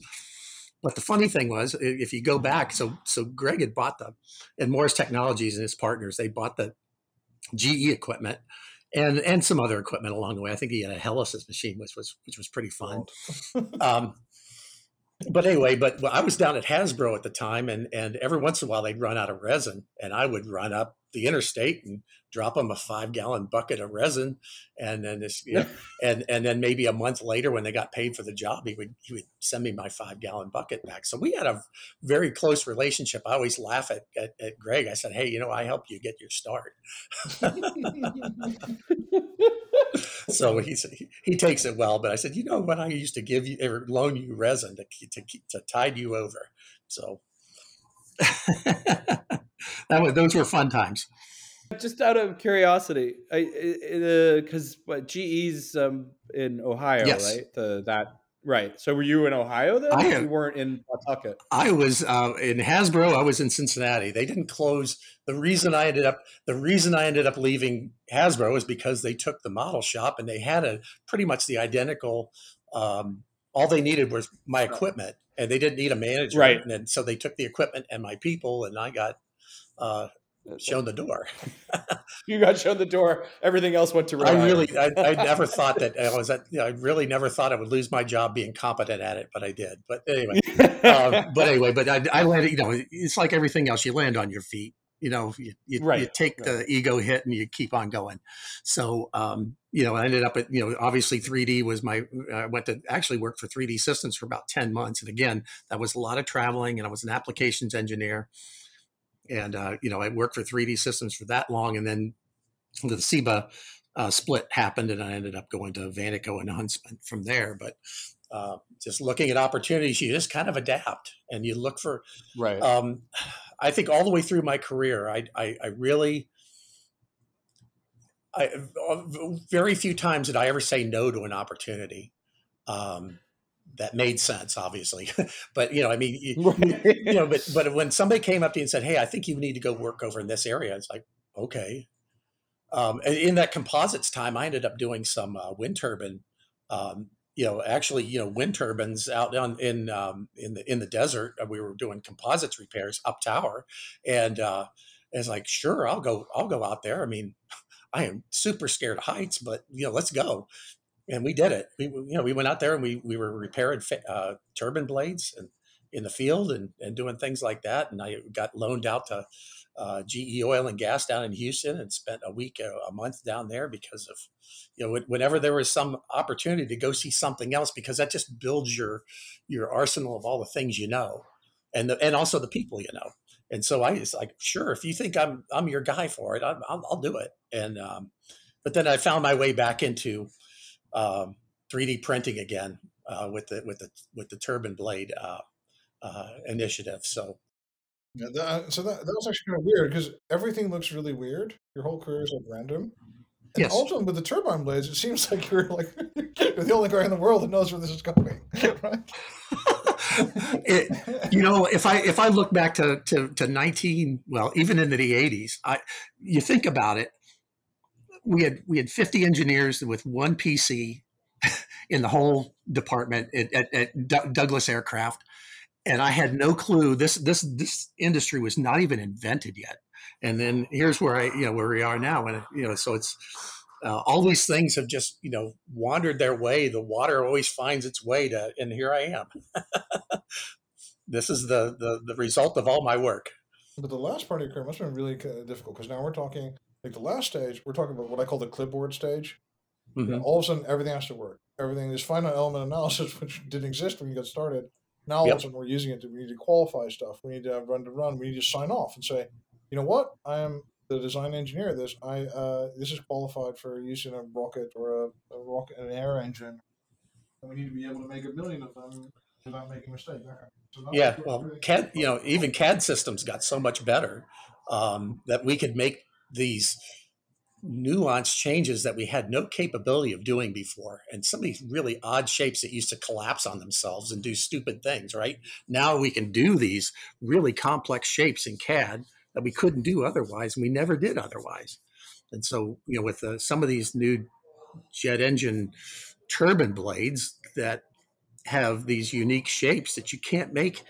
But the funny thing was, if you go back, so so Greg had bought the, and Morris Technologies and his partners, they bought the GE equipment and and some other equipment along the way. I think he had a Helisys machine, which was which was pretty fun. um, but anyway, but I was down at Hasbro at the time, and and every once in a while they'd run out of resin, and I would run up the interstate and drop them a five gallon bucket of resin, and then this, you know, and and then maybe a month later when they got paid for the job, he would he would send me my five gallon bucket back. So we had a very close relationship. I always laugh at at, at Greg. I said, "Hey, you know, I helped you get your start." so he, he takes it well, but I said, "You know what? I used to give you or loan you resin to to to tide you over." So. that was, those were fun times. Just out of curiosity, because uh, GE's um, in Ohio, yes. right? The that right. So were you in Ohio then? I, you weren't in Pawtucket. I was uh, in Hasbro. I was in Cincinnati. They didn't close. The reason I ended up the reason I ended up leaving Hasbro is because they took the model shop and they had a pretty much the identical. Um, all they needed was my equipment, and they didn't need a manager. Right. And so they took the equipment and my people, and I got uh, shown the door. you got shown the door. Everything else went to. Ruin. I really, I, I, never thought that I was. At, you know, I really never thought I would lose my job being competent at it, but I did. But anyway, um, but anyway, but I, I landed. You know, it's like everything else. You land on your feet. You know, you, you, right. you take right. the ego hit and you keep on going. So, um, you know, I ended up at, you know, obviously 3D was my, I went to actually work for 3D Systems for about 10 months. And again, that was a lot of traveling and I was an applications engineer and uh, you know I worked for 3D Systems for that long, and then the CIBA uh, split happened, and I ended up going to Vantico and Huntsman from there. But uh, just looking at opportunities, you just kind of adapt and you look for. Right. Um, I think all the way through my career, I, I, I really. I, very few times did I ever say no to an opportunity. Um, that made sense, obviously. but you know, I mean, you, you, know, but but when somebody came up to you and said, "Hey, I think you need to go work over in this area," it's like, okay. Um, in that composites time, I ended up doing some uh, wind turbine. Um, you know, actually, you know, wind turbines out on in um, in the in the desert. Uh, we were doing composites repairs up tower, and uh, it's like, sure, I'll go. I'll go out there. I mean, I am super scared of heights, but you know, let's go and we did it. We you know we went out there and we we were repairing uh, turbine blades and in the field and and doing things like that. And I got loaned out to uh, GE Oil and Gas down in Houston and spent a week a, a month down there because of you know whenever there was some opportunity to go see something else because that just builds your your arsenal of all the things you know and the, and also the people you know. And so I was like, sure, if you think I'm I'm your guy for it, I'll, I'll, I'll do it. And um, but then I found my way back into um, 3D printing again uh, with the with the with the turbine blade uh, uh, initiative. So. Yeah, that, so that, that was actually kind of weird because everything looks really weird. Your whole career is like random. And yes. also with the turbine blades, it seems like you're like you're the only guy in the world that knows where this is going, right? it, you know, if I if I look back to, to to 19, well, even into the 80s, I you think about it, we had we had 50 engineers with one PC in the whole department at, at, at D- Douglas Aircraft, and I had no clue this this this industry was not even invented yet. And then here's where I you know where we are now, and you know so it's. Uh, all these things have just you know wandered their way the water always finds its way to and here i am this is the, the the result of all my work but the last part of your career must have been really difficult because now we're talking like the last stage, we're talking about what I call the clipboard stage. Mm-hmm. You know, all of a sudden, everything has to work. Everything is finite element analysis, which didn't exist when you got started. Now, all yep. of a sudden, we're using it to we need to qualify stuff. We need to have run to run. We need to sign off and say, you know what, I am the design engineer. This I uh, this is qualified for use in a rocket or a, a rocket an air engine, and we need to be able to make a million of them without making a mistake. So yeah, well, CAD, you know, even CAD systems got so much better um, that we could make these nuanced changes that we had no capability of doing before. And some of these really odd shapes that used to collapse on themselves and do stupid things, right? Now we can do these really complex shapes in CAD that we couldn't do otherwise. And we never did otherwise. And so, you know, with uh, some of these new jet engine turbine blades that have these unique shapes that you can't make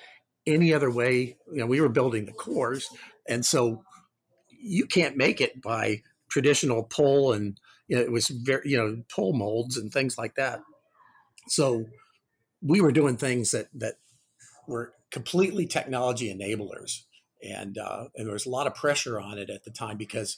any other way. You know, we were building the cores, and so you can't make it by traditional pull and you know, it was very you know pull molds and things like that. So we were doing things that that were completely technology enablers, and uh, and there was a lot of pressure on it at the time because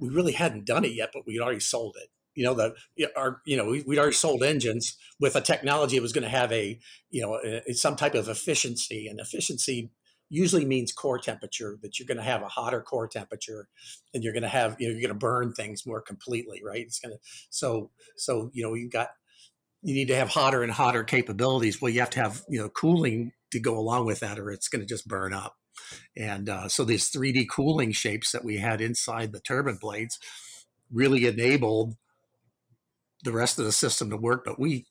we really hadn't done it yet, but we'd already sold it. You know, the our you know we, would already sold engines with a technology that was going to have a you know a, some type of efficiency, and efficiency usually means core temperature that you're going to have a hotter core temperature and you're going to have you know you're going to burn things more completely right? It's going to so so you know you've got you need to have hotter and hotter capabilities. Well you have to have you know cooling to go along with that or it's going to just burn up. And uh, so these 3d cooling shapes that we had inside the turbine blades really enabled the rest of the system to work but we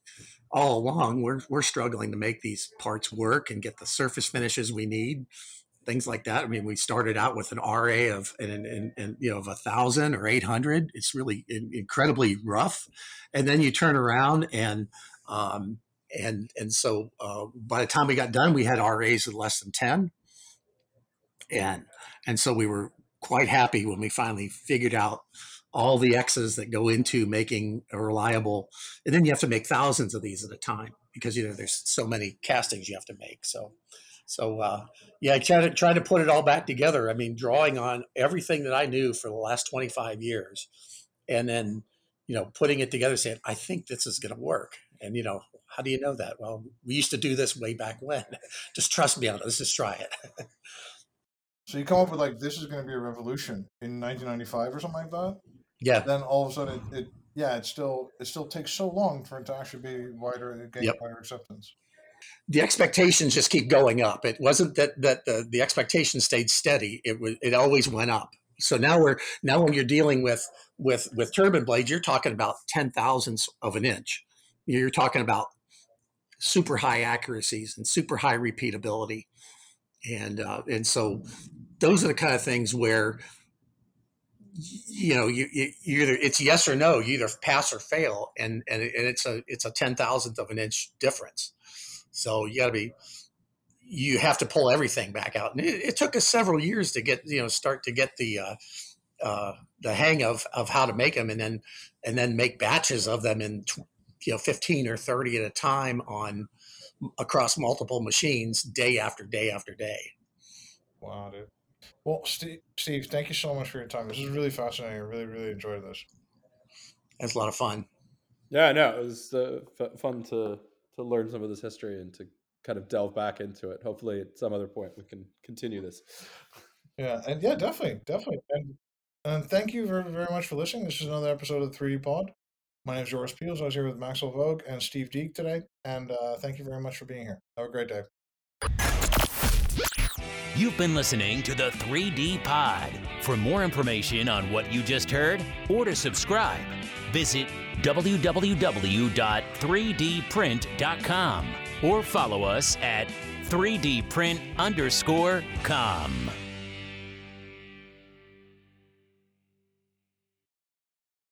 all along we're we're struggling to make these parts work and get the surface finishes we need things like that. I mean we started out with an ra of and, and, and you know of a thousand or 800 it's really incredibly rough. And then you turn around and um, and and so uh, by the time we got done we had ras of less than 10 and and so we were quite happy when we finally figured out all the X's that go into making a reliable, and then you have to make thousands of these at a time because you know there's so many castings you have to make. So, so uh, yeah, I try to try to put it all back together. I mean, drawing on everything that I knew for the last 25 years, and then you know putting it together, saying I think this is going to work. And you know, how do you know that? Well, we used to do this way back when. just trust me on it. Let's just try it. so you come up with like this is going to be a revolution in 1995 or something like that yeah. Then all of a sudden, it, it yeah, it still it still takes so long for it to actually be wider, gain yep. wider acceptance. The expectations just keep going up. It wasn't that that the, the expectation stayed steady. It was it always went up. So now we're now when you're dealing with with with turbine blades, you're talking about ten thousandths of an inch. You're talking about super high accuracies and super high repeatability, and uh, and so those are the kind of things where you know, you, you, either it's yes or no. You either pass or fail, and and, and it's a it's a ten thousandth of an inch difference. So you got to be, you have to pull everything back out, and it, it, took us several years to get you know start to get the uh, uh, the hang of of how to make them, and then and then make batches of them in you know fifteen or thirty at a time on across multiple machines, day after day after day. Wow, dude. Well, Steve, Steve, thank you so much for your time. This is really fascinating. I really, really enjoyed this. It's a lot of fun. Yeah, no, it was uh, f- fun to to learn some of this history and to kind of delve back into it. Hopefully, at some other point, we can continue this. Yeah, and yeah, definitely, definitely, and and thank you very very much for listening. This is another episode of the 3D Pod. My name is Joris Peels. I was here with Maxwell Bogue and Steve Deek today, and uh, thank you very much for being here. Have a great day. You've been listening to the 3D Pod. For more information on what you just heard or to subscribe, visit www.3dprint.com or follow us at 3dprint underscore com.